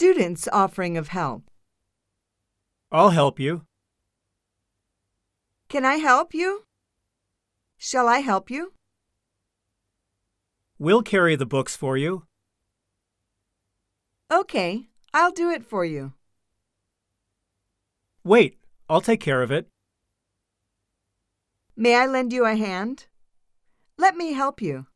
student's offering of help. I'll help you. Can I help you? Shall I help you? We'll carry the books for you. Okay, I'll do it for you. Wait, I'll take care of it. May I lend you a hand? Let me help you.